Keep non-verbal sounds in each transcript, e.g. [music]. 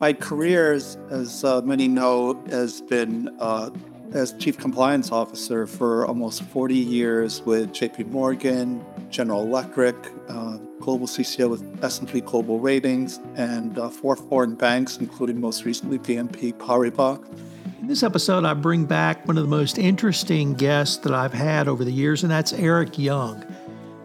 My career, as, uh, many know, has been uh, as chief compliance officer for almost 40 years with JP Morgan, General Electric, uh, global CCO with S&P Global Ratings, and uh, four foreign banks, including most recently BNP Paribas. In this episode, I bring back one of the most interesting guests that I've had over the years, and that's Eric Young.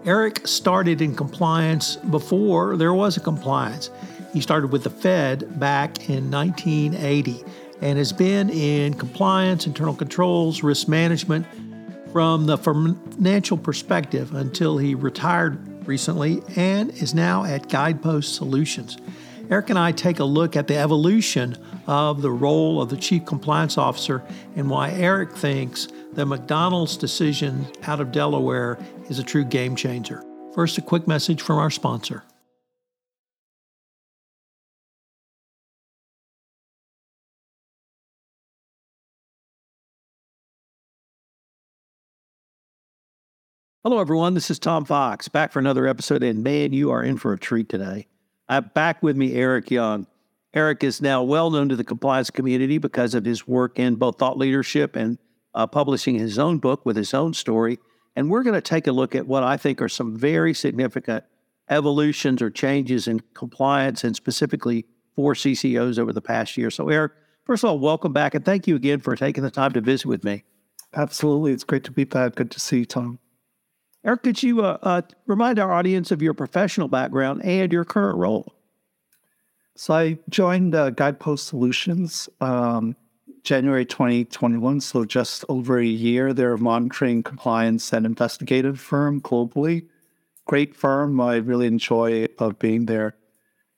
Eric started in compliance before there was a compliance. He started with the Fed back in 1980 and has been in compliance, internal controls, risk management from the financial perspective until he retired recently and is now at Guidepost Solutions. Eric and I take a look at the evolution of the role of the Chief Compliance Officer and why Eric thinks the McDonald's decision out of Delaware is a true game changer. First, a quick message from our sponsor. Hello, everyone. This is Tom Fox back for another episode. And man, you are in for a treat today. I have back with me Eric Young. Eric is now well known to the compliance community because of his work in both thought leadership and uh, publishing his own book with his own story. And we're going to take a look at what I think are some very significant evolutions or changes in compliance and specifically for CCOs over the past year. So, Eric, first of all, welcome back and thank you again for taking the time to visit with me. Absolutely. It's great to be back. Good to see you, Tom. Eric, could you uh, uh, remind our audience of your professional background and your current role? So I joined uh, Guidepost Solutions um, January 2021, so just over a year. They're a monitoring, compliance, and investigative firm globally. Great firm. I really enjoy uh, being there.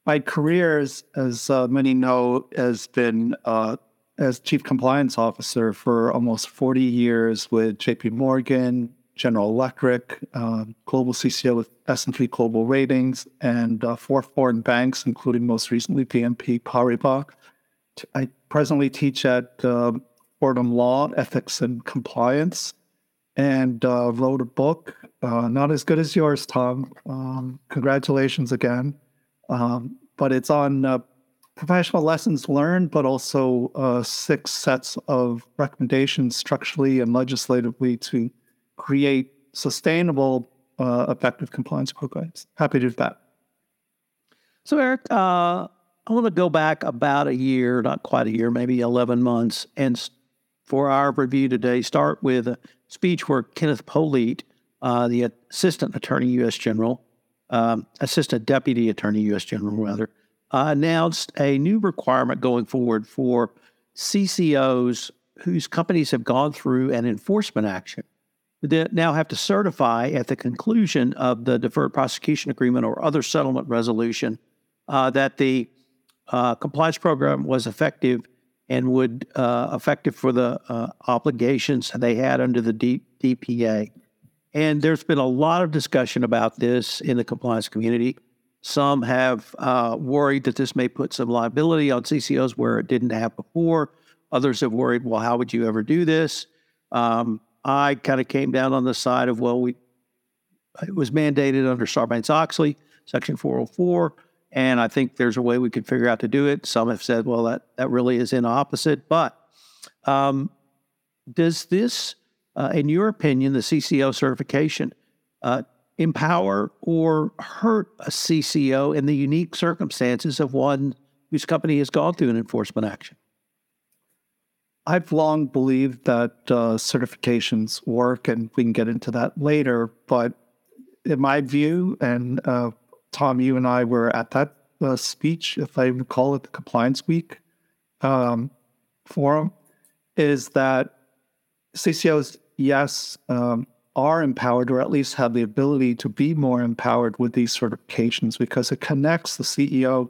My career, as, as uh, many know, has been uh, as chief compliance officer for almost 40 years with JP Morgan, General Electric, uh, global CCO with S&P Global Ratings, and uh, four foreign banks, including most recently BNP Paribas. I presently teach at uh, Fordham Law, Ethics and Compliance, and uh, wrote a book, uh, not as good as yours, Tom. Um, congratulations again. Um, but it's on uh, professional lessons learned, but also six sets of recommendations structurally and legislatively to create sustainable, uh, effective compliance programs. Happy to do that. So, Eric, uh, I want to go back about a year, not quite a year, maybe 11 months. And for our review today, start with a speech where Kenneth Polite, uh, the Assistant Attorney U.S. General, um, Assistant Deputy Attorney U.S. General, rather, uh, announced a new requirement going forward for CCOs whose companies have gone through an enforcement action now have to certify at the conclusion of the deferred prosecution agreement or other settlement resolution uh, that the uh, compliance program was effective and would uh, effective for the uh, obligations they had under the D- DPA. And there's been a lot of discussion about this in the compliance community. Some have uh, worried that this may put some liability on CCOs where it didn't have before. Others have worried, well, how would you ever do this? Um, I kind of came down on the side of, well, we it was mandated under Sarbanes Oxley, Section 404, and I think there's a way we could figure out to do it. Some have said, well, that, that really is in opposite. But um, does this, uh, in your opinion, the CCO certification, uh, empower or hurt a CCO in the unique circumstances of one whose company has gone through an enforcement action? I've long believed that uh, certifications work, and we can get into that later. But in my view, and uh, Tom, you and I were at that uh, speech, if I recall it, the Compliance Week um, forum, is that CCOs, yes, um, are empowered or at least have the ability to be more empowered with these certifications because it connects the CEO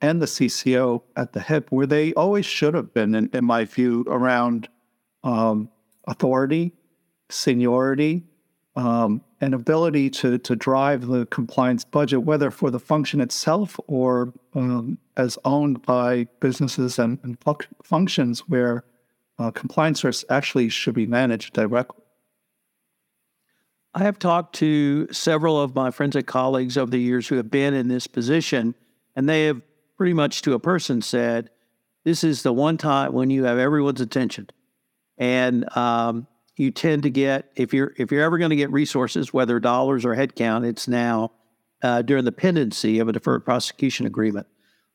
and the CCO at the hip where they always should have been, in, in my view, around um, authority, seniority, um, and ability to, to drive the compliance budget, whether for the function itself or um, as owned by businesses and, and functions where uh, compliance risks actually should be managed directly. I have talked to several of my friends and colleagues over the years who have been in this position, and they have pretty much to a person said, "This is the one time when you have everyone's attention," and um, you tend to get if you're if you're ever going to get resources, whether dollars or headcount, it's now uh, during the pendency of a deferred prosecution agreement.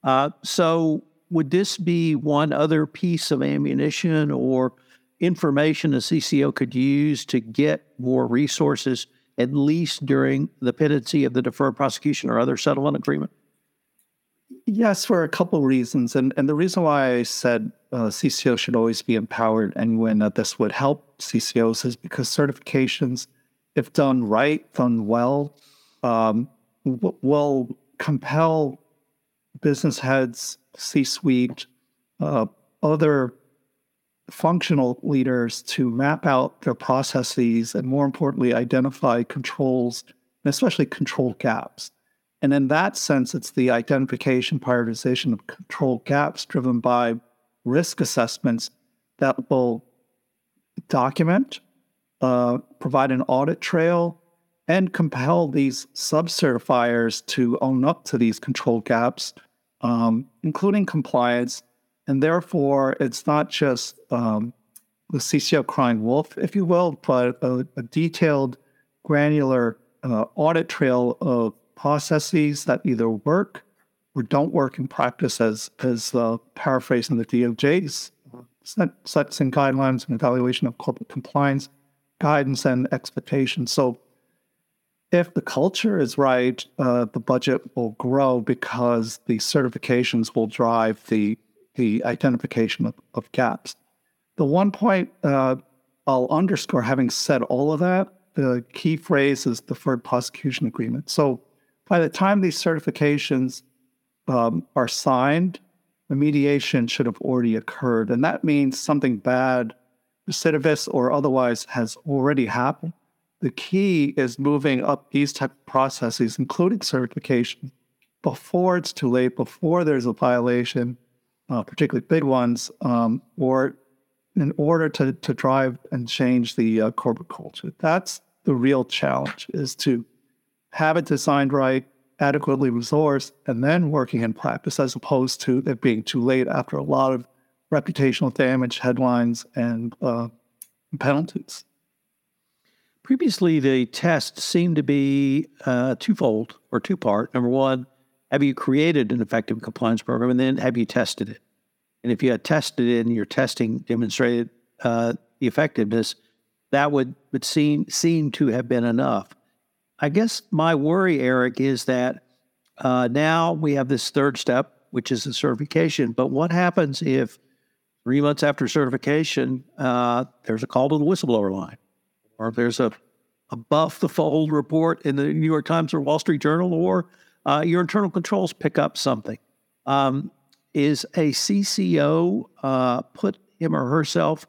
Uh, so, would this be one other piece of ammunition or information a CCO could use to get more resources, at least during the pendency of the deferred prosecution or other settlement agreement? Yes, for a couple reasons. And, and the reason why I said uh, CCO should always be empowered and when that this would help CCOs is because certifications, if done right, done well, um, w- will compel business heads, C suite, uh, other functional leaders to map out their processes and, more importantly, identify controls and especially control gaps. And in that sense, it's the identification, prioritization of control gaps driven by risk assessments that will document, uh, provide an audit trail, and compel these sub certifiers to own up to these control gaps, um, including compliance. And therefore, it's not just um, the CCO crying wolf, if you will, but a, a detailed, granular uh, audit trail of processes that either work or don't work in practice, as as uh, paraphrasing the DOJ's set, sets and guidelines and evaluation of corporate compliance guidance and expectations. So, if the culture is right, uh, the budget will grow because the certifications will drive the the identification of, of gaps. The one point uh, I'll underscore, having said all of that, the key phrase is deferred prosecution agreement. So by the time these certifications um, are signed, the mediation should have already occurred. And that means something bad, recidivist or otherwise, has already happened. The key is moving up these type of processes, including certification, before it's too late, before there's a violation, uh, particularly big ones, um, or in order to, to drive and change the uh, corporate culture. That's the real challenge is to have it designed right, adequately resourced, and then working in practice as opposed to it being too late after a lot of reputational damage, headlines, and uh, penalties. Previously, the test seemed to be uh, twofold or two part. Number one, have you created an effective compliance program? And then have you tested it? And if you had tested it and your testing demonstrated uh, the effectiveness, that would, would seem, seem to have been enough. I guess my worry, Eric, is that uh, now we have this third step, which is the certification. But what happens if three months after certification, uh, there's a call to the whistleblower line, or there's a, a buff the fold report in the New York Times or Wall Street Journal, or uh, your internal controls pick up something. Um, is a CCO uh, put him or herself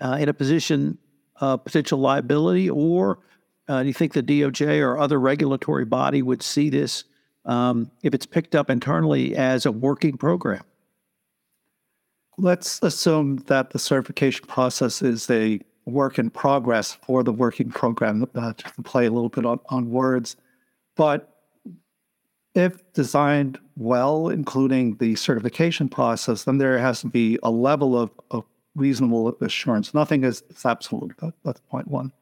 uh, in a position of potential liability, or uh, do you think the DOJ or other regulatory body would see this um, if it's picked up internally as a working program? Let's assume that the certification process is a work in progress for the working program, uh, to play a little bit on, on words. But if designed well, including the certification process, then there has to be a level of, of reasonable assurance. Nothing is, is absolute. That, that's point one.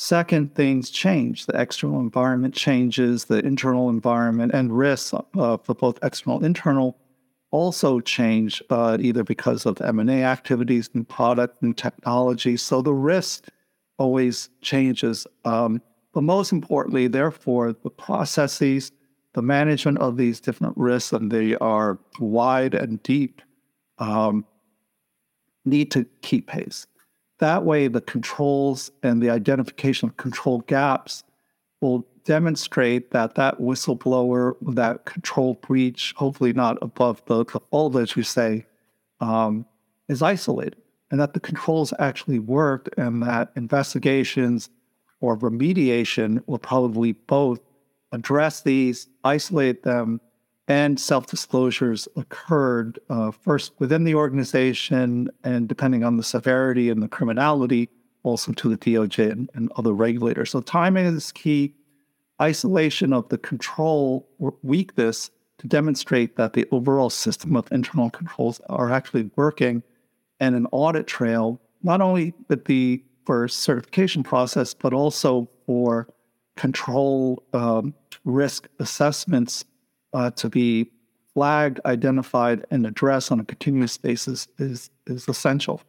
Second, things change. The external environment changes, the internal environment, and risks uh, for both external and internal also change uh, either because of M&A activities, new product, new technology. So the risk always changes. Um, but most importantly, therefore, the processes, the management of these different risks, and they are wide and deep, um, need to keep pace. That way, the controls and the identification of control gaps will demonstrate that that whistleblower, that control breach, hopefully not above the, fold, as you say, um, is isolated, and that the controls actually worked, and that investigations or remediation will probably both address these, isolate them, and self disclosures occurred uh, first within the organization, and depending on the severity and the criminality, also to the DOJ and, and other regulators. So timing is key isolation of the control weakness to demonstrate that the overall system of internal controls are actually working and an audit trail, not only with the for certification process, but also for control um, risk assessments uh, to be flagged, identified, and addressed on a continuous basis is, is essential.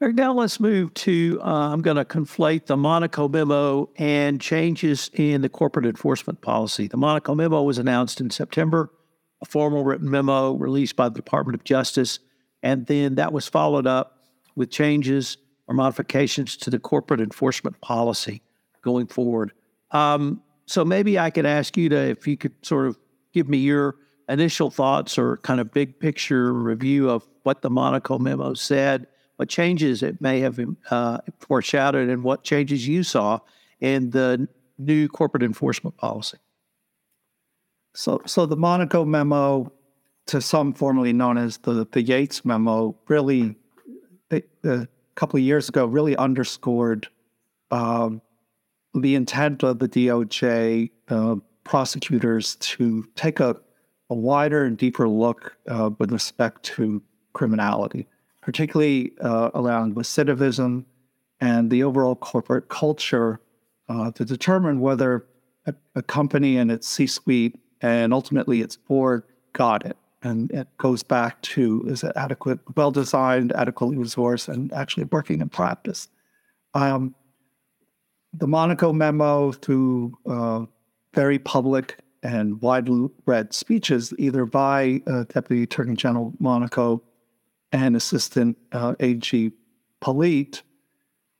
Now let's move to. Uh, I'm going to conflate the Monaco memo and changes in the corporate enforcement policy. The Monaco memo was announced in September, a formal written memo released by the Department of Justice, and then that was followed up with changes or modifications to the corporate enforcement policy going forward. Um, so maybe I could ask you to, if you could sort of give me your initial thoughts or kind of big picture review of what the Monaco memo said what changes it may have uh, foreshadowed and what changes you saw in the new corporate enforcement policy. So, so the Monaco memo, to some formerly known as the, the Yates memo, really, a couple of years ago, really underscored um, the intent of the DOJ uh, prosecutors to take a, a wider and deeper look uh, with respect to criminality particularly uh, around recidivism and the overall corporate culture uh, to determine whether a, a company and its C suite and ultimately its board got it. And it goes back to is it adequate, well designed, adequately resourced, and actually working in practice. Um, the Monaco memo, through uh, very public and widely read speeches, either by uh, Deputy Attorney General Monaco and Assistant uh, AG Polite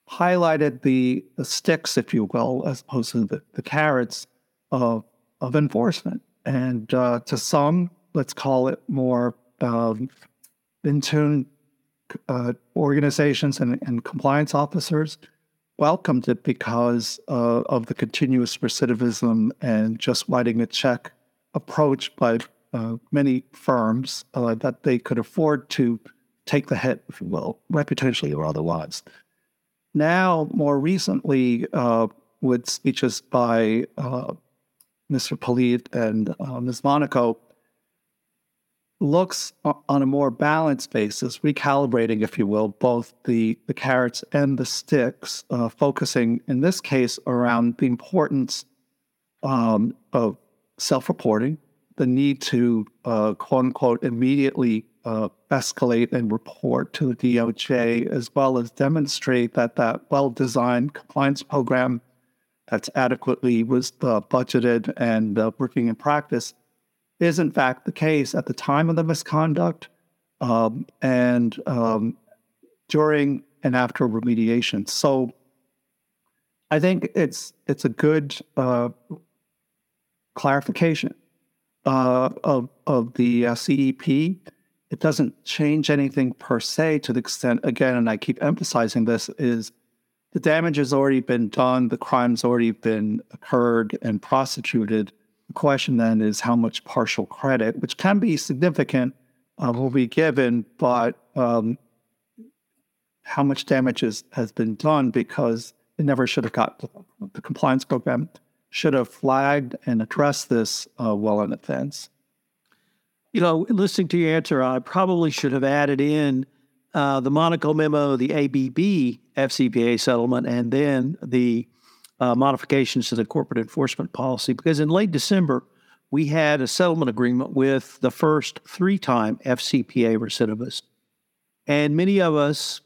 highlighted the, the sticks, if you will, as opposed to the, the carrots of, of enforcement. And uh, to some, let's call it more um, in tune uh, organizations and, and, compliance officers welcomed it because uh, of the continuous recidivism and just writing a check approach by uh, many firms uh, that they could afford to take the hit, if you will, reputationally or otherwise. Now, more recently, uh, with speeches by uh, Mr. Polite and uh, Ms. Monaco, looks on a more balanced basis, recalibrating, if you will, both the, the carrots and the sticks, uh, focusing in this case around the importance um, of self reporting, the need to, uh, quote unquote, immediately uh, escalate and report to the DOJ, as well as demonstrate that that well-designed compliance program that's adequately was uh, budgeted and uh, working in practice is in fact the case at the time of the misconduct um, and um, during and after remediation. So I think it's it's a good uh, clarification uh, of of the uh, CEP it doesn't change anything per se to the extent, again, and I keep emphasizing this, is the damage has already been done, the crime's already been occurred and prosecuted. Question then is how much partial credit, which can be significant, uh, will be given, but um, how much damage is, has been done because it never should have got the compliance program should have flagged and addressed this uh, well in advance. You know, listening to your answer, I probably should have added in uh, the Monaco memo, the ABB FCPA settlement, and then the uh, modifications to the corporate enforcement policy. Because in late December, we had a settlement agreement with the first three time FCPA recidivist. And many of us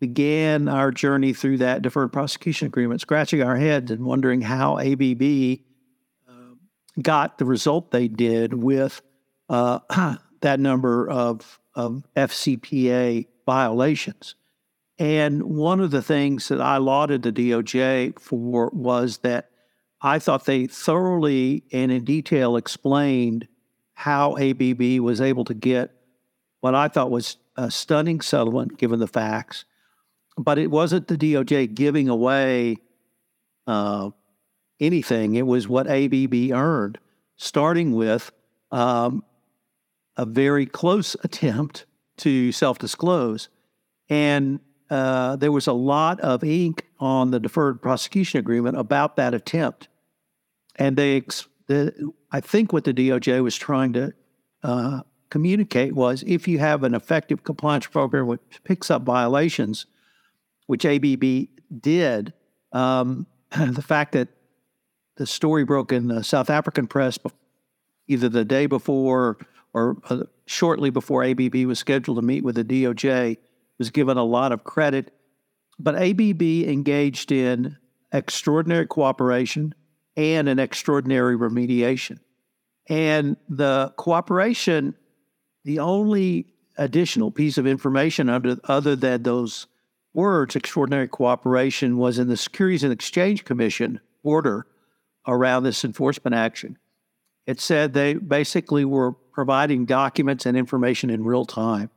began our journey through that deferred prosecution agreement, scratching our heads and wondering how ABB uh, got the result they did with uh, [clears throat] that number of, of FCPA violations. And one of the things that I lauded the DOJ for was that I thought they thoroughly and in detail explained how ABB was able to get what I thought was a stunning settlement given the facts. But it wasn't the DOJ giving away uh, anything, it was what ABB earned, starting with um, a very close [laughs] attempt to self disclose. And uh, there was a lot of ink on the deferred prosecution agreement about that attempt. And they, the, I think what the DOJ was trying to uh, communicate was if you have an effective compliance program which picks up violations, which ABB did, um, [clears throat] the fact that the story broke in the South African press either the day before or uh, shortly before ABB was scheduled to meet with the DOJ was given a lot of credit. But ABB engaged in extraordinary cooperation and an extraordinary remediation. And the cooperation, the only additional piece of information under, other than those words, extraordinary cooperation, was in the Securities and Exchange Commission order around this enforcement action. It said they basically were providing documents and information in real time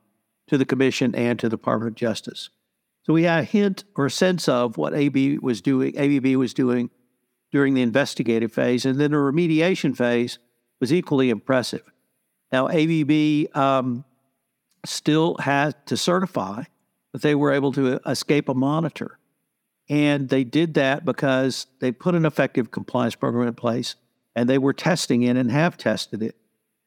to the Commission and to the Department of Justice. So we had a hint or a sense of what AB was doing, ABB was doing during the investigative phase, and then the remediation phase was equally impressive. Now, ABB um, still had to certify that they were able to escape a monitor. And they did that because they put an effective compliance program in place and they were testing it and have tested it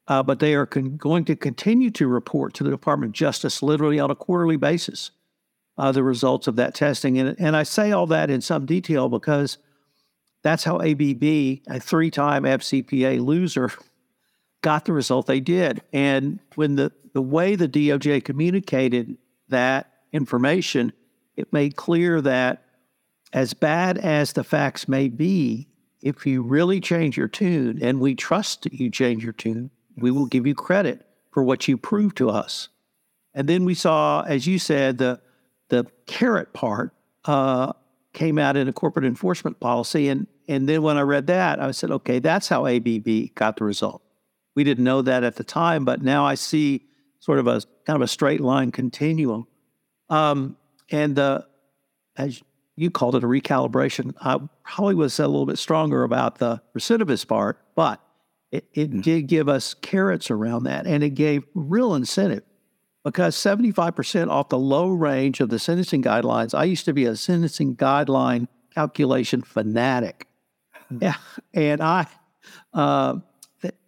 uh, but they are con- going to continue to report to the Department of Justice literally on a quarterly basis uh, the results of that testing. And, and I say all that in some detail because that's how ABB, a three time FCPA loser, [laughs] got the result they did. And when the, the way the DOJ communicated that information, it made clear that as bad as the facts may be, if you really change your tune, and we trust that you change your tune, we will give you credit for what you prove to us. And then we saw, as you said, the the carrot part uh, came out in a corporate enforcement policy. And and then when I read that, I said, okay, that's how ABB got the result. We didn't know that at the time, but now I see sort of a kind of a straight line continuum. Um, and the as you called it a recalibration, I probably was a little bit stronger about the recidivist part, but it, it mm. did give us carrots around that, and it gave real incentive because 75% off the low range of the sentencing guidelines. I used to be a sentencing guideline calculation fanatic. [laughs] Yeah. And I, uh,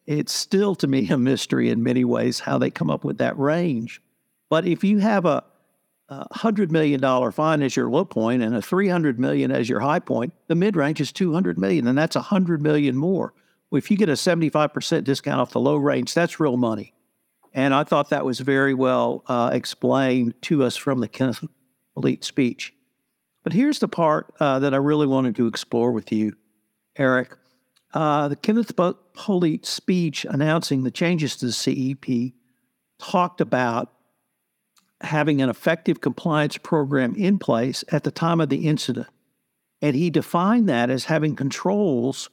it's still to me a mystery in many ways how they come up with that range. But if you have a, a $100 million fine as your low point and a 300 million as your high point, the mid range is 200 million, and that's 100 million more if you get a 75% discount off the low range, that's real money. And I thought that was very well uh, explained to us from the Kenneth Polite speech. But here's the part uh, that I really wanted to explore with you, Eric. Uh, the Kenneth Polite speech announcing the changes to the CEP talked about having an effective compliance program in place at the time of the incident. And he defined that as having controls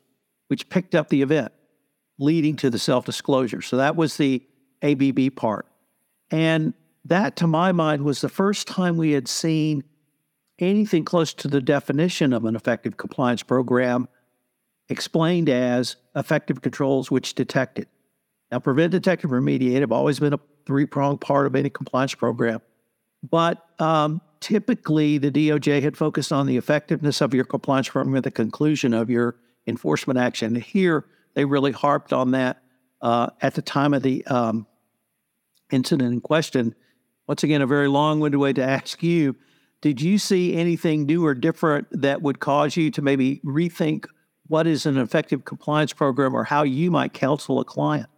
which picked up the event, leading to the self disclosure. So that was the ABB part. And that, to my mind, was the first time we had seen anything close to the definition of an effective compliance program explained as effective controls which detect it. Now, prevent, detect, and remediate have always been a three pronged part of any compliance program. But um, typically, the DOJ had focused on the effectiveness of your compliance program at the conclusion of your enforcement action. Here, they really harped on that uh, at the time of the um, incident in question. Once again, a very long winded way to ask you did you see anything new or different that would cause you to maybe rethink what is an effective compliance program or how you might counsel a client?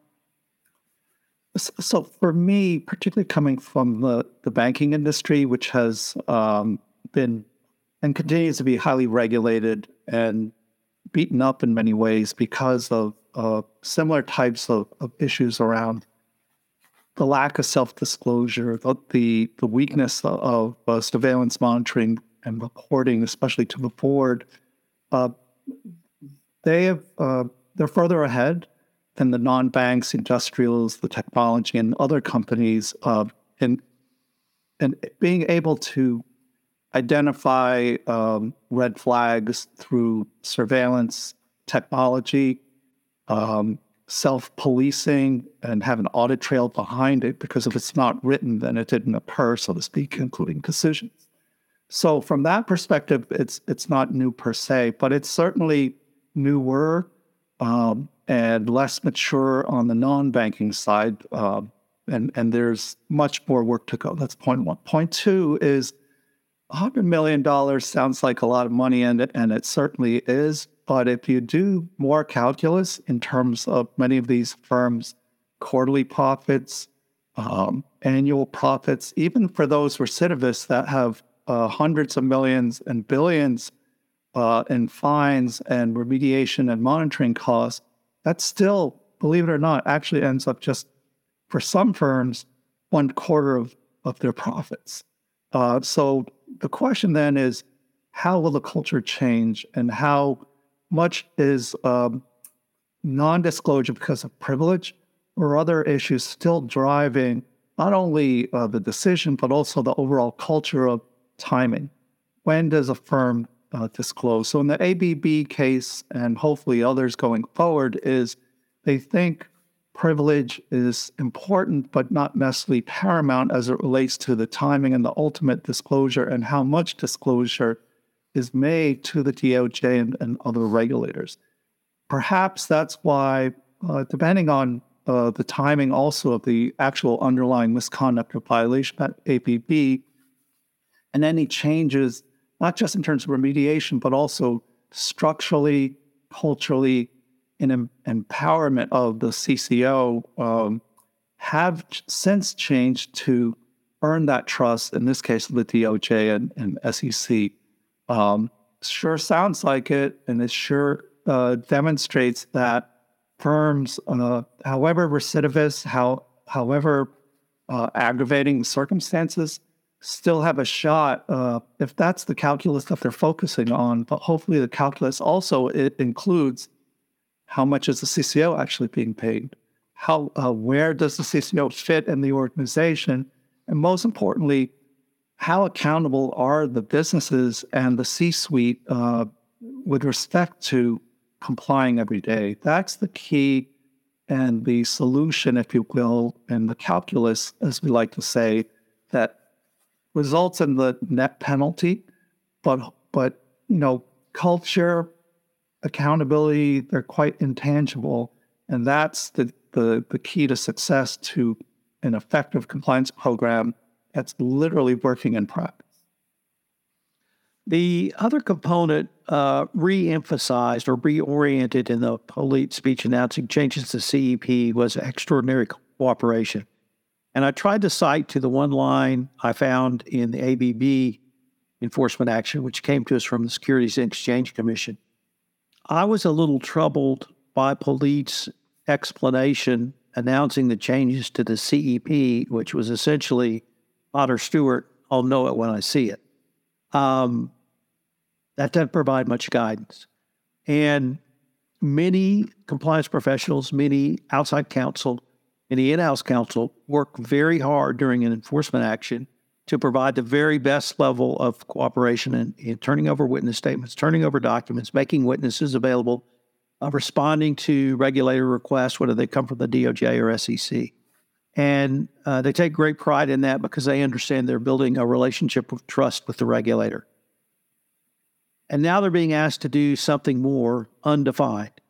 So for me, particularly coming from the, the banking industry, which has um, been and continues to be highly regulated and beaten up in many ways because of uh, similar types of, of, issues around the lack of self-disclosure, the the, weakness of, uh, surveillance monitoring and reporting, especially to the board. Uh, they have uh, they're further ahead than the non-banks, industrials, the technology, and other companies uh, in and being able to identify um, red flags through surveillance technology, um, self-policing, and have an audit trail behind it. Because if it's not written, then it didn't occur, so to speak, including decisions. So from that perspective, it's it's not new per se, but it's certainly newer um, and less mature on the non-banking side, uh, and and there's much more work to go. That's point one. Point two is $100 million sounds like a lot of money, and it, and it certainly is. But if you do more calculus in terms of many of these firms' quarterly profits, um, annual profits, even for those recidivists that have uh, hundreds of millions and billions uh, in fines and remediation and monitoring costs, that still, believe it or not, actually ends up just for some firms one quarter of, of their profits. Uh, so the question then is how will the culture change and how much is um, non disclosure because of privilege or other issues still driving not only uh, the decision, but also the overall culture of timing? When does a firm uh, disclose? So, in the ABB case, and hopefully others going forward, is they think privilege is important, but not necessarily paramount as it relates to the timing and the ultimate disclosure and how much disclosure is made to the DOJ and, and other regulators. Perhaps that's why, uh, depending on uh, the timing also of the actual underlying misconduct or violation at ABB, and any changes, not just in terms of remediation, but also structurally, culturally, em- empowerment of the CCO um, have since changed to earn that trust, in this case, the DOJ and, and SEC. Um, sure sounds like it, and it sure uh, demonstrates that firms, uh, however recidivist, how, however uh, aggravating circumstances, still have a shot uh, if that's the calculus that they're focusing on. But hopefully, the calculus also it includes how much is the CCO actually being paid? How, uh, where does the CCO fit in the organization? And most importantly, how accountable are the businesses and the C suite uh, with respect to complying every day? That's the key and the solution, if you will, and the calculus, as we like to say, that results in the net penalty. But, but you know, culture, accountability, they're quite intangible. And that's the, the, the key to success to an effective compliance program that's literally working in practice. The other component uh, re emphasized or reoriented in the Polite speech announcing changes to CEP was extraordinary cooperation. And I tried to cite to the one line I found in the ABB enforcement action, which came to us from the Securities and Exchange Commission. I was a little troubled by Polite's explanation announcing the changes to the CEP, which was essentially Potter Stewart, I'll know it when I see it. Um, that doesn't provide much guidance. And many compliance professionals, many outside counsel, many in house counsel work very hard during an enforcement action to provide the very best level of cooperation in, in turning over witness statements, turning over documents, making witnesses available, uh, responding to regulator requests, whether they come from the DOJ or SEC. And uh, they take great pride in that because they understand they're building a relationship of trust with the regulator. And now they're being asked to do something more undefined.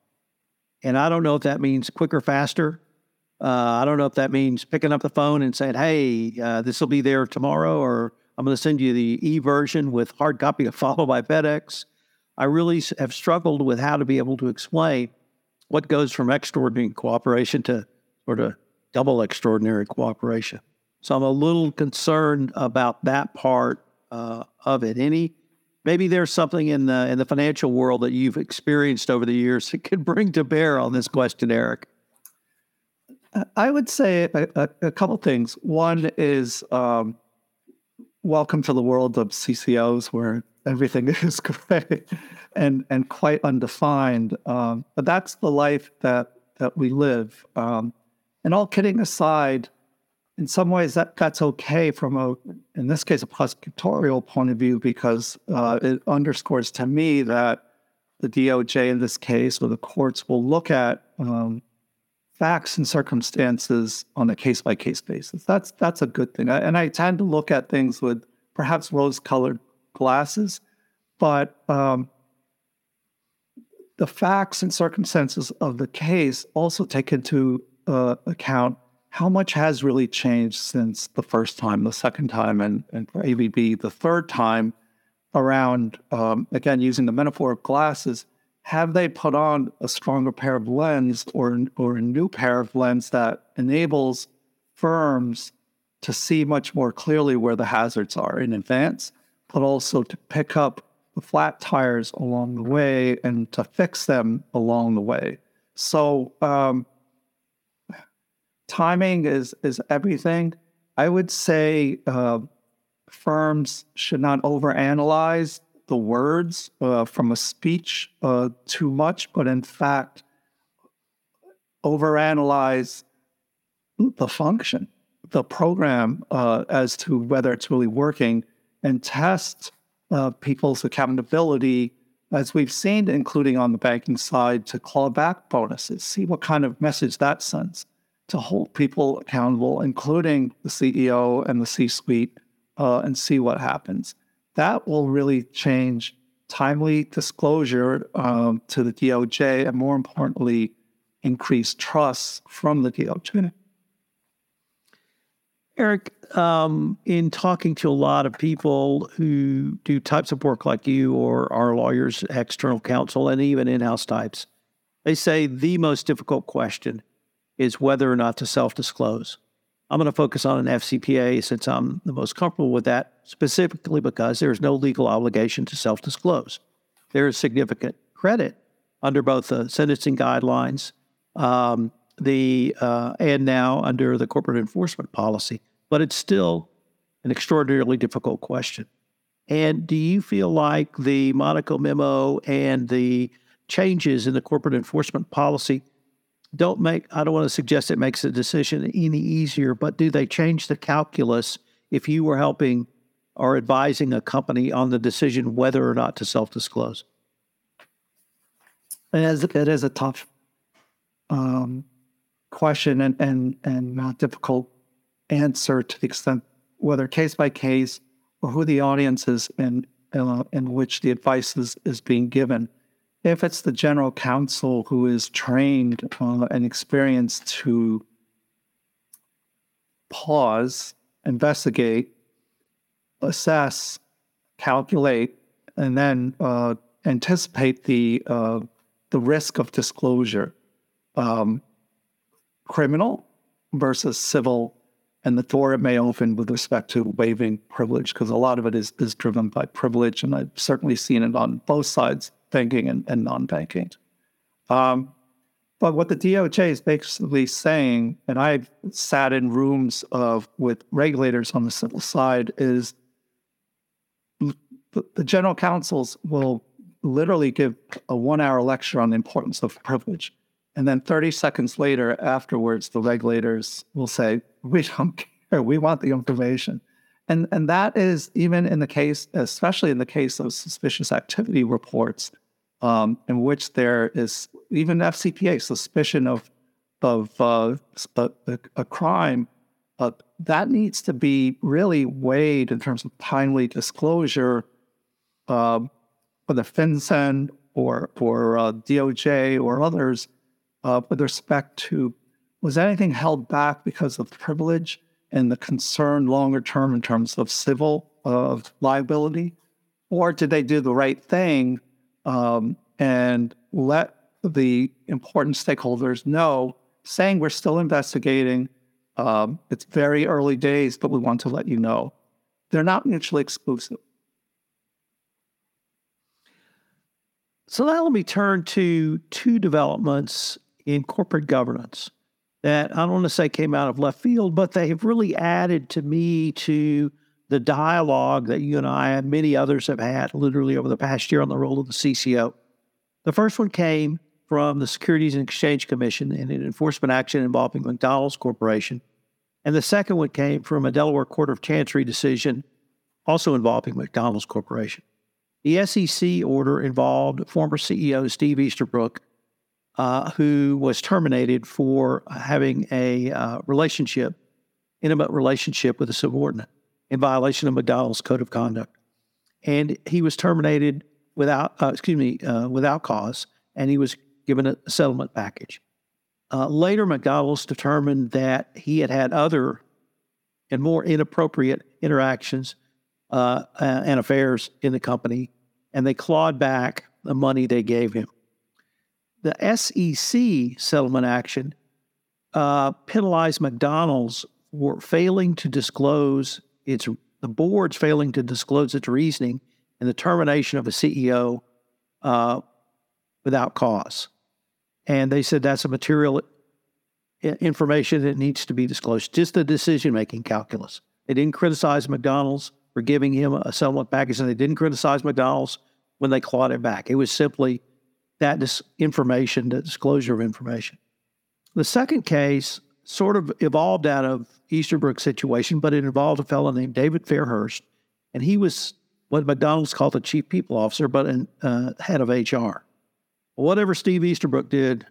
And I don't know if that means quicker, faster, I don't know if that means picking up the phone and saying, "Hey, uh, this will be there tomorrow," or "I'm going to send you the e version with hard copy to [laughs] follow by FedEx." I really have struggled with how to be able to explain what goes from extraordinary cooperation to sort of double extraordinary cooperation. So I'm a little concerned about that part uh, of it. Any maybe there's something in the in the financial world that you've experienced over the years that could [laughs] bring to bear on this question, Eric. I would say a, a, a couple things. One is um, welcome to the world of CCOs, where everything [laughs] is great and and quite undefined. Um, but that's the life that that we live. Um, and all kidding aside, in some ways that that's okay from a in this case a prosecutorial point of view because uh, it underscores to me that the DOJ in this case or the courts will look at um, facts and circumstances on a case by case basis. That's that's a good thing. And I tend to look at things with perhaps rose colored glasses, but um, the facts and circumstances of the case also take into uh, account how much has really changed since the first time, the second time, and, and for ABB, the third time around, um, again, using the metaphor of glasses, have they put on a stronger pair of lens or, or a new pair of lens that enables firms to see much more clearly where the hazards are in advance, but also to pick up the flat tires along the way and to fix them along the way. So, um, timing is is everything. I would say uh, firms should not overanalyze the words uh, from a speech uh, too much, but in fact, overanalyze the function, the program, uh, as to whether it's really working, and test uh, people's accountability, as we've seen, including on the banking side, to claw back bonuses, see what kind of message that sends to hold people accountable, including the CEO and the C suite, uh, and see what happens. That will really change timely disclosure um, to the DOJ and, more importantly, increase trust from the DOJ. Eric, um, in talking to a lot of people who do types of work like you or our lawyers, external counsel, and even in house types, they say the most difficult question is whether or not to self disclose. I'm going to focus on an FCPA since I'm the most comfortable with that, specifically because there is no legal obligation to self disclose. There is significant credit under both the sentencing guidelines um, the uh, and now under the corporate enforcement policy, but it's still an extraordinarily difficult question. And do you feel like the Monaco memo and the changes in the corporate enforcement policy don't make, I don't want to suggest it makes the decision any easier, but do they change the calculus if you were helping or advising a company on the decision whether or not to self disclose? It is, it is a tough um, question and, and, and not difficult answer to the extent whether case by case or who the audience is in, uh, in which the advice is, is being given if it's the general counsel who is trained uh, and experienced to pause, investigate, assess, calculate, and then uh, anticipate the uh, the risk of disclosure, um, criminal versus civil, and the door it may open with respect to waiving privilege, because a lot of it is is driven by privilege, and I've certainly seen it on both sides banking and, and non-banking. Um, but what the DOJ is basically saying, and I've sat in rooms of with regulators on the civil side, is the, general counsels will literally give a one-hour lecture on the importance of privilege, and then 30 seconds later, afterwards, the regulators will say, "We don't [laughs] care. We want the information." And, and that is even in the case, especially in the case of suspicious activity reports, um, in which there is even FCPA suspicion of of uh, a, a, crime, uh, that needs to be really weighed in terms of timely disclosure uh, for the FinCEN or or uh, DOJ or others uh, with respect to was anything held back because of privilege and the concern longer term in terms of civil uh, liability, or did they do the right thing? um, and let the important stakeholders know, saying we're still investigating. Um, it's very early days, but we want to let you know. They're not mutually exclusive. So now let me turn to two developments in corporate governance that I don't want to say came out of left field, but they have really added to me to the dialogue that you and I and many others have had literally over the past year on the role of the CCO. The first one came from the Securities and Exchange Commission in an enforcement action involving McDonald's Corporation. And the second one came from a Delaware Court of Chancery decision also involving McDonald's Corporation. The SEC order involved former CEO Steve Easterbrook, uh, who was terminated for having a uh, relationship, intimate relationship with a subordinate in violation of McDonald's code of conduct. And he was terminated without, uh, excuse me, uh, without cause, and he was given a settlement package. Uh, later, McDonald's determined that he had had other and more inappropriate interactions and affairs in the company, and they clawed back the money they gave him. The SEC settlement action uh, penalized McDonald's for failing to disclose its the board's failing to disclose its reasoning and the termination of a CEO uh, without cause. And they said that's a material information that needs to be disclosed, just the decision making calculus. They didn't criticize McDonald's for giving him a settlement package, and they didn't criticize McDonald's when they clawed it back. It was simply that dis- information, the disclosure of information. The second case sort of evolved out of Easterbrook situation, but it involved a fellow named David Fairhurst, and he was what McDonald's called the chief people officer, but an uh, head of HR. Whatever Steve Easterbrook did,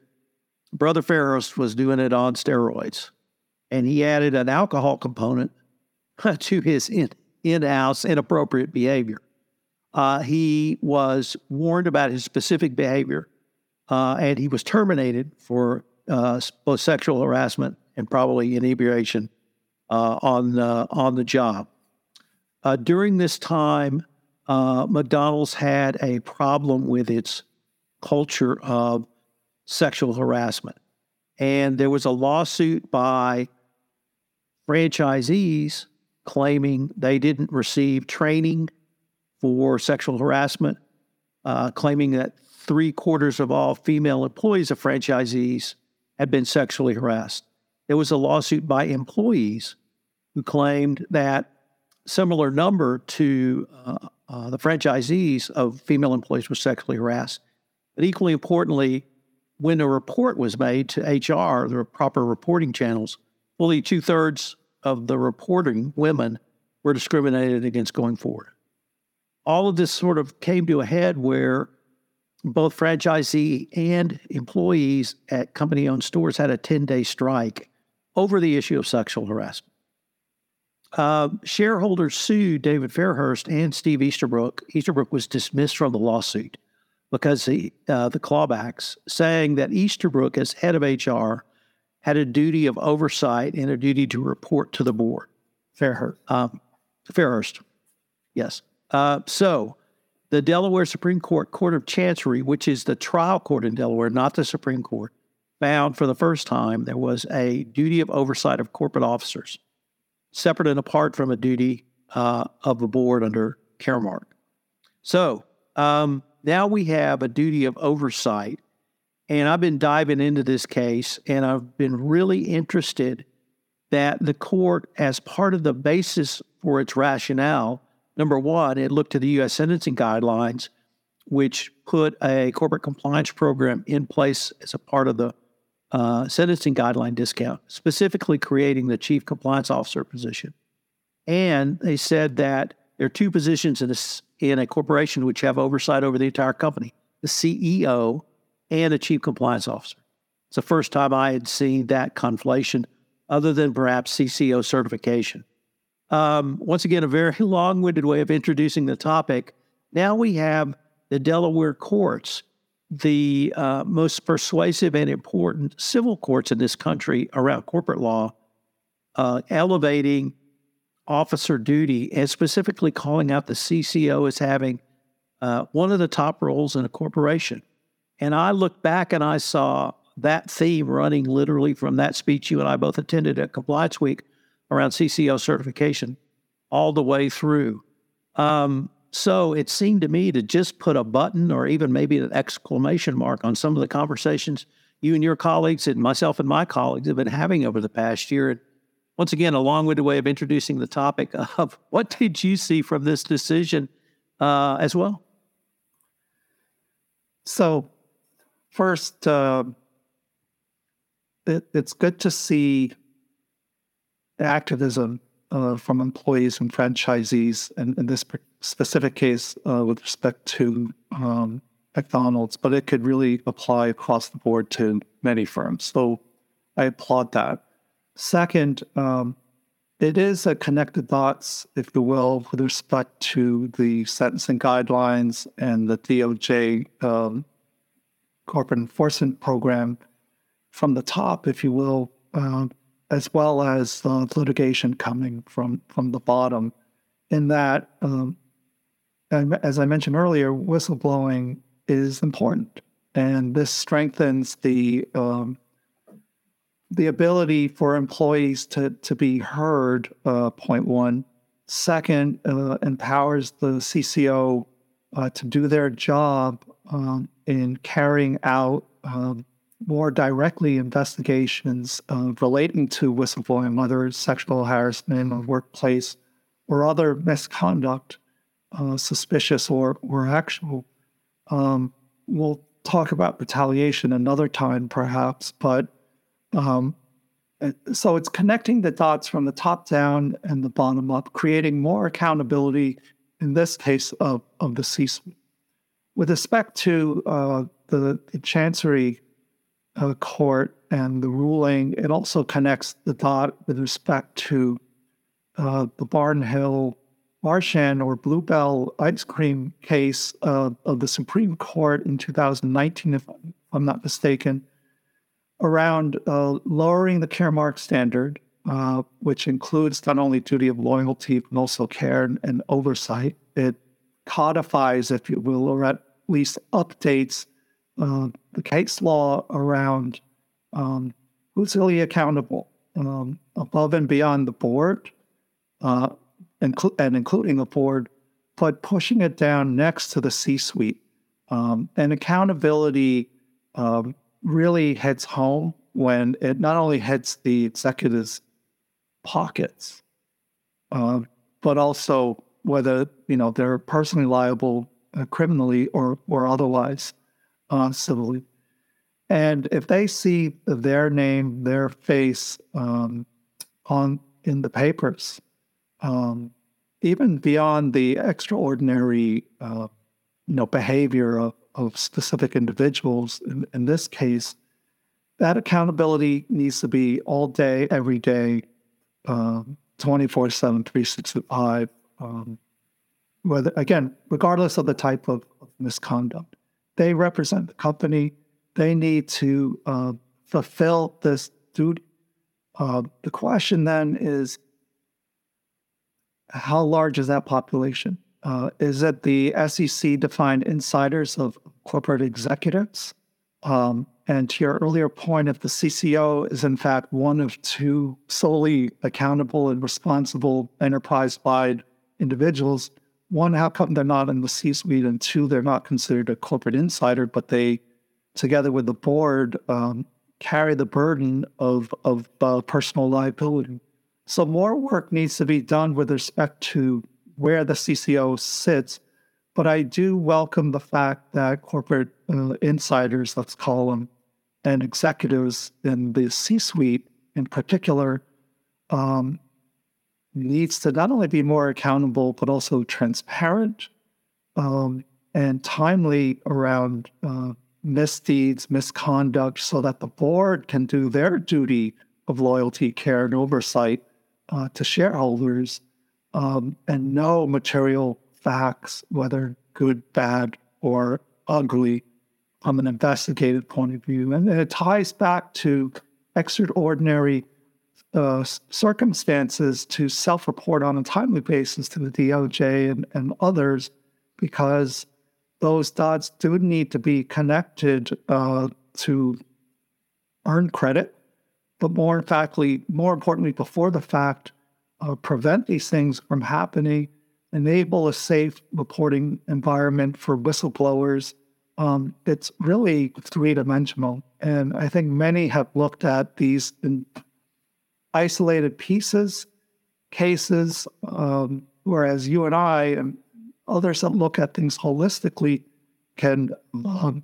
Brother Fairhurst was doing it on steroids, and he added an alcohol component [laughs] to his in, in-house inappropriate behavior. Uh, he was warned about his specific behavior, uh, and he was terminated for uh, both sexual harassment and probably inebriation uh, on on the job. Uh, during this time, uh, McDonald's had a problem with its culture of sexual harassment, and there was a lawsuit by franchisees claiming they didn't receive training for sexual harassment, uh, claiming that three quarters of all female employees of franchisees had been sexually harassed. There was a lawsuit by employees who claimed that similar number to uh, uh, the franchisees of female employees were sexually harassed. But equally importantly, when a report was made to HR, the proper reporting channels, fully two thirds of the reporting women were discriminated against going forward. All of this sort of came to a head where both franchisee and employees at company owned stores had a 10 day strike over the issue of sexual harassment. Uh, shareholders sued David Fairhurst and Steve Easterbrook. Easterbrook was dismissed from the lawsuit because he, uh, the clawbacks, saying that Easterbrook, as head of HR, had a duty of oversight and a duty to report to the board. Fairhurst. Um, Fairhurst. Yes. Uh, so the Delaware Supreme Court Court of Chancery, which is the trial court in Delaware, not the Supreme Court, found for the first time there was a duty of oversight of corporate officers, separate and apart from a duty uh, of the board under Caremark. So um, now we have a duty of oversight. And I've been diving into this case, and I've been really interested that the court, as part of the basis for its rationale, Number one, it looked to the U.S. sentencing guidelines, which put a corporate compliance program in place as a part of the uh, sentencing guideline discount, specifically creating the chief compliance officer position. And they said that there are two positions in a, in a corporation which have oversight over the entire company the CEO and the chief compliance officer. It's the first time I had seen that conflation, other than perhaps CCO certification. Um, once again, a very [laughs] long winded way of introducing the topic. Now we have the Delaware courts, the uh, most persuasive and important civil courts in this country around corporate law, uh, elevating officer duty and specifically calling out the CCO as having uh, one of the top roles in a corporation. And I looked back and I saw that theme running literally from that speech you and I both attended at Compliance Week around CCO certification all the way through. Um, so it seemed to me to just put a button or even maybe an exclamation mark on some of the conversations you and your colleagues and myself and my colleagues have been having over the past year. And once again, a long-winded way of introducing the topic [laughs] of what did you see from this decision uh, as well? So, first, uh, it, it's good to see activism uh, from employees and franchisees, and in this specific case, uh, with respect to um, McDonald's, but it could really apply across the board to many firms. So I applaud that. Second, um, it is a connected dots, if you will, with respect to the sentencing guidelines and the DOJ um, corporate enforcement program from the top, if you will, uh, as well as litigation coming from from the bottom. In that, um, as I mentioned earlier, whistleblowing is important, and this strengthens the um, the ability for employees to to be heard. Uh, point one. Second, uh, empowers the CCO uh, to do their job um, in carrying out um, more directly investigations uh, relating to whistleblowing, whether sexual harassment in the workplace or other misconduct, uh, suspicious or, or actual. Um, we'll talk about retaliation another time, perhaps, but um, so it's connecting the dots from the top down and the bottom up, creating more accountability, in this case, of, of the C suite. With respect to uh, the, the Chancery uh, court and the ruling. It also connects the dot with respect to uh, the Barnhill Marchand or Bluebell ice cream case uh, of the Supreme Court in 2019, if I'm not mistaken, around uh, lowering the Caremark standard, uh, which includes not only duty of loyalty, but also care and, and oversight. It codifies, if you will, or at least updates uh, the case law around um, who's really accountable um, above and beyond the board, uh, and including the board, but pushing it down next to the C suite. Um, and accountability um, really heads home when it not only hits the executive's pockets, uh, but also whether you know they're personally liable uh, criminally or or otherwise uh, civilly. And if they see their name, their face um, on in the papers, um, even beyond the extraordinary, uh, you know, behavior of, of specific individuals, in, in, this case, that accountability needs to be all day, every day, um, 24 7, 365. Um, whether, again, regardless of the type of, of misconduct. They represent the company. They need to uh, fulfill this duty. Uh, the question then is how large is that population? Uh, is it the SEC defined insiders of corporate executives? Um, and to your earlier point, if the CCO is in fact one of two solely accountable and responsible enterprise wide individuals, one, how come they're not in the C suite? And two, they're not considered a corporate insider, but they, together with the board, um, carry the burden of, of uh, personal liability. So more work needs to be done with respect to where the CCO sits. But I do welcome the fact that corporate uh, insiders, let's call them, and executives in the C suite in particular, um, needs to not only be more accountable, but also transparent um, and timely around uh, misdeeds, misconduct, so that the board can do their duty of loyalty, care, and oversight uh, to shareholders um, and know material facts, whether good, bad, or ugly, from an investigative point of view. And it ties back to extraordinary uh, circumstances to self report on a timely basis to the DOJ and, and others because those dots do need to be connected uh, to earn credit, but more factly, more importantly, before the fact, uh, prevent these things from happening, enable a safe reporting environment for whistleblowers. Um, it's really three dimensional. And I think many have looked at these in isolated pieces, cases, um, whereas you and I and others that look at things holistically can um,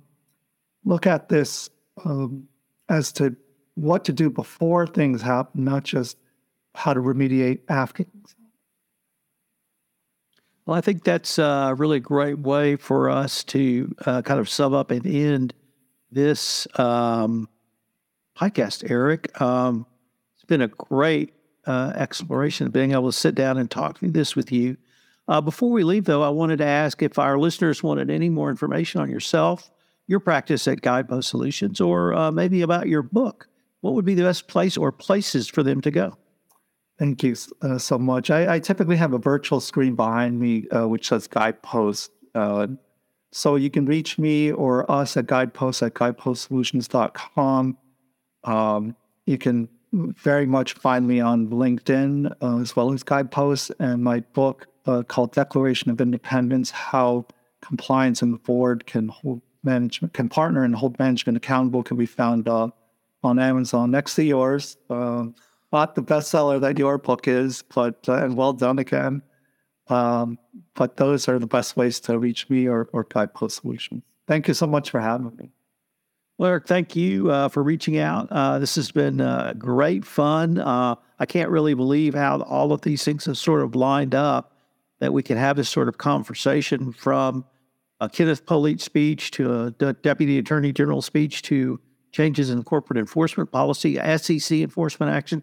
look at this um, as to what to do before things happen, not just how to remediate after. Well, I think that's a really great way for us to uh, kind of sum up and end this um, podcast, Eric. Um, been a great uh, exploration of being able to sit down and talk through this with you. Uh, before we leave, though, I wanted to ask if our listeners wanted any more information on yourself, your practice at Guidepost Solutions, or uh, maybe about your book. What would be the best place or places for them to go? Thank you uh, so much. I, I, typically have a virtual screen behind me, uh, which says Guidepost. Uh, so you can reach me or us at Guidepost at guidepostsolutions.com. Um, you can very much find me on LinkedIn uh, as well as guideposts and my book uh, called Declaration of Independence: How Compliance and the Board Can Hold Management Can Partner and Hold Management Accountable can be found uh, on Amazon next to yours. Uh, not the bestseller that your book is, but uh, and well done again. Um, but those are the best ways to reach me or, or Guidepost Solutions. Thank you so much for having me. Well, Eric, thank you uh, for reaching out. Uh, this has been uh, great fun. Uh, I can't really believe how all of these things have sort of lined up that we can have this sort of conversation from a Kenneth Polite speech to a Deputy Attorney General speech to changes in corporate enforcement policy, SEC enforcement action,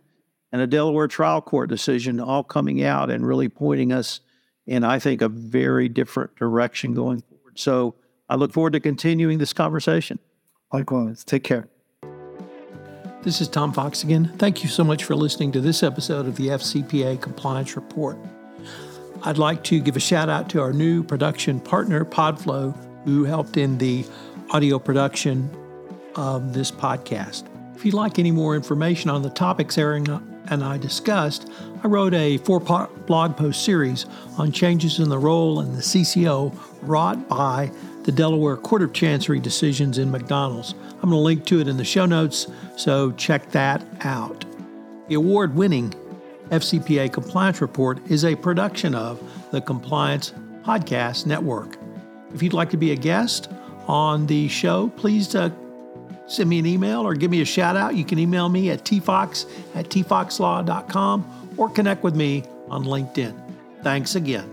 and a Delaware trial court decision all coming out and really pointing us in, I think, a very different direction going forward. So I look forward to continuing this conversation. Likewise. Take care. This is Tom Fox again. Thank you so much for listening to this episode of the FCPA Compliance Report. I'd like to give a shout out to our new production partner, Podflow, who helped in the audio production of this podcast. If you'd like any more information on the topics Aaron and I discussed, I wrote a four part blog post series on changes in the role and the CCO wrought by the Delaware Court of Chancery decisions in McDonald's. I'm going to link to it in the show notes, so check that out. The award winning FCPA Compliance Report is a production of the Compliance Podcast Network. If you'd like to be a guest on the show, please uh, send me an email or give me a shout out. You can email me at tfox at tfoxlaw.com or connect with me on LinkedIn. Thanks again.